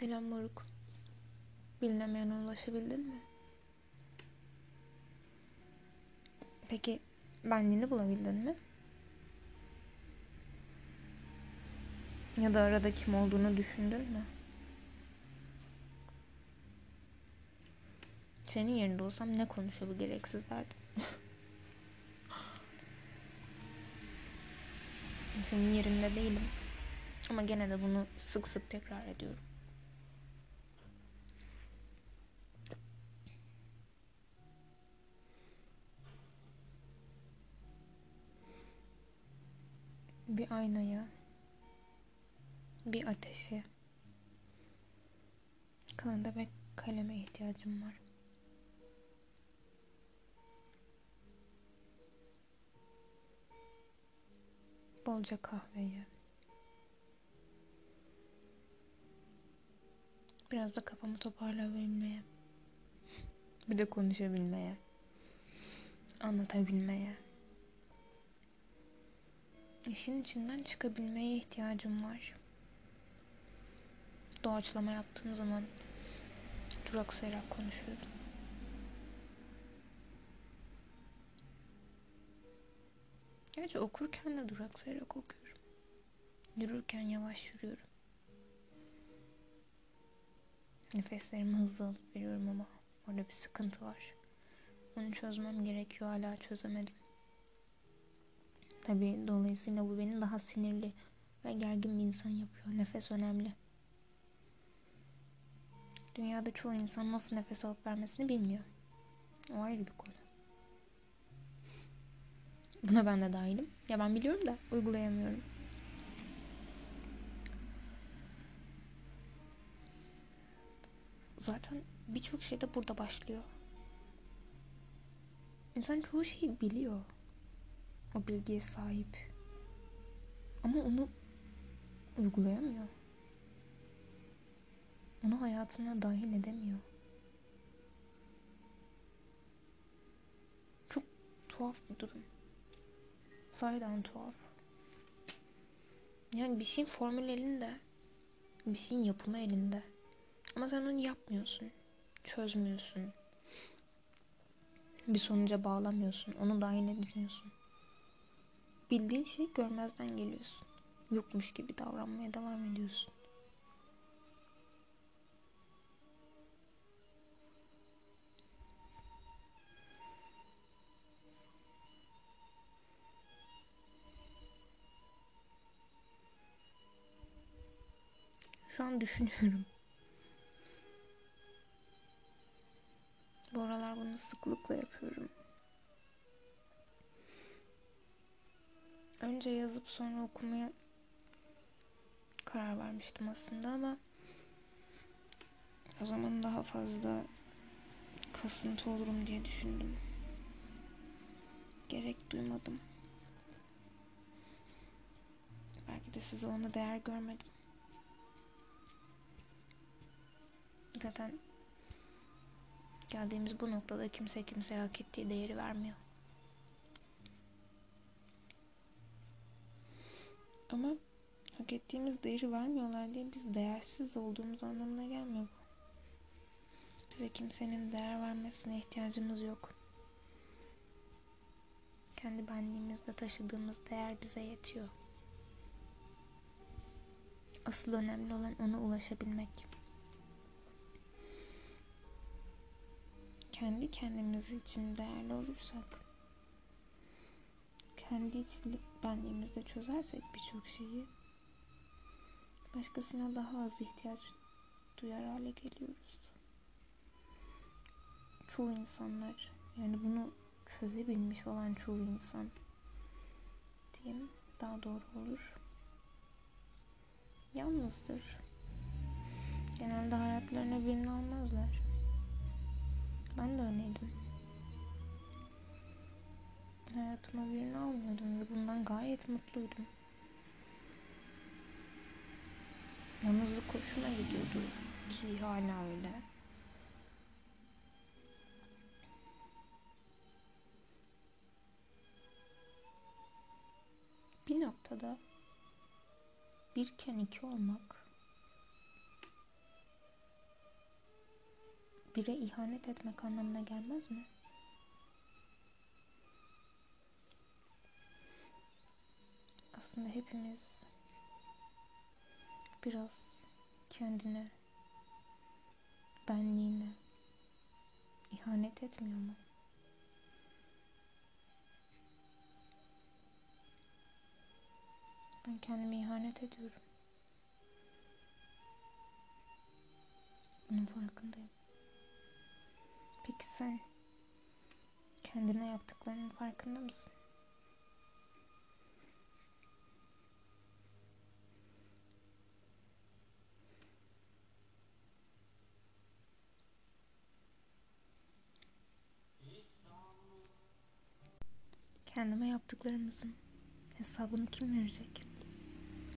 Selam moruk. Bilinemeyene ulaşabildin mi? Peki benliğini bulabildin mi? Ya da arada kim olduğunu düşündün mü? Senin yerinde olsam ne konuşuyor bu gereksiz. Senin yerinde değilim. Ama gene de bunu sık sık tekrar ediyorum. Bir aynaya, bir ateşe, kağıda ve kaleme ihtiyacım var. Bolca kahveye. Biraz da kafamı toparlayabilmeye. Bir de konuşabilmeye. Anlatabilmeye. İşin içinden çıkabilmeye ihtiyacım var. Doğaçlama yaptığım zaman duraksayarak konuşuyorum. Gerçi okurken de duraksayarak okuyorum. Yürürken yavaş yürüyorum. Nefeslerimi hızlı alıp veriyorum ama orada bir sıkıntı var. Onu çözmem gerekiyor hala çözemedim. Tabii dolayısıyla bu beni daha sinirli ve gergin bir insan yapıyor. Nefes önemli. Dünyada çoğu insan nasıl nefes alıp vermesini bilmiyor. O ayrı bir konu. Buna ben de dahilim. Ya ben biliyorum da uygulayamıyorum. Zaten birçok şey de burada başlıyor. İnsan çoğu şeyi biliyor. O bilgiye sahip. Ama onu uygulayamıyor. Onu hayatına dahil edemiyor. Çok tuhaf bir durum. Sahiden tuhaf. Yani bir şeyin formül elinde. Bir şeyin yapımı elinde. Ama sen onu yapmıyorsun. Çözmüyorsun. Bir sonuca bağlamıyorsun. Onu dahil etmiyorsun. Bildiğin şeyi görmezden geliyorsun. Yokmuş gibi davranmaya devam ediyorsun. Şu an düşünüyorum. Bu aralar bunu sıklıkla yapıyorum. Önce yazıp sonra okumaya karar vermiştim aslında ama o zaman daha fazla kasıntı olurum diye düşündüm. Gerek duymadım. Belki de size ona değer görmedim. Zaten geldiğimiz bu noktada kimse kimseye hak ettiği değeri vermiyor. Ama hak ettiğimiz değeri vermiyorlar diye biz değersiz olduğumuz anlamına gelmiyor bu. Bize kimsenin değer vermesine ihtiyacımız yok. Kendi benliğimizde taşıdığımız değer bize yetiyor. Asıl önemli olan ona ulaşabilmek. Kendi kendimiz için değerli olursak kendi içli benliğimizde çözersek birçok şeyi başkasına daha az ihtiyaç duyar hale geliyoruz. Çoğu insanlar yani bunu çözebilmiş olan çoğu insan diyeyim daha doğru olur. Yalnızdır. Genelde hayatlarına birini almazlar. Ben de öyleydim. Hayatıma birini almıyordum ve bundan gayet mutluydum. Yalnızlık hoşuma gidiyordu ki hala öyle. Bir noktada birken iki olmak bire ihanet etmek anlamına gelmez mi? Aslında hepimiz biraz kendine, benliğine ihanet etmiyor mu? Ben kendime ihanet ediyorum. Bunun farkındayım. Peki sen kendine yaptıklarının farkında mısın? Kendime yaptıklarımızın hesabını kim verecek?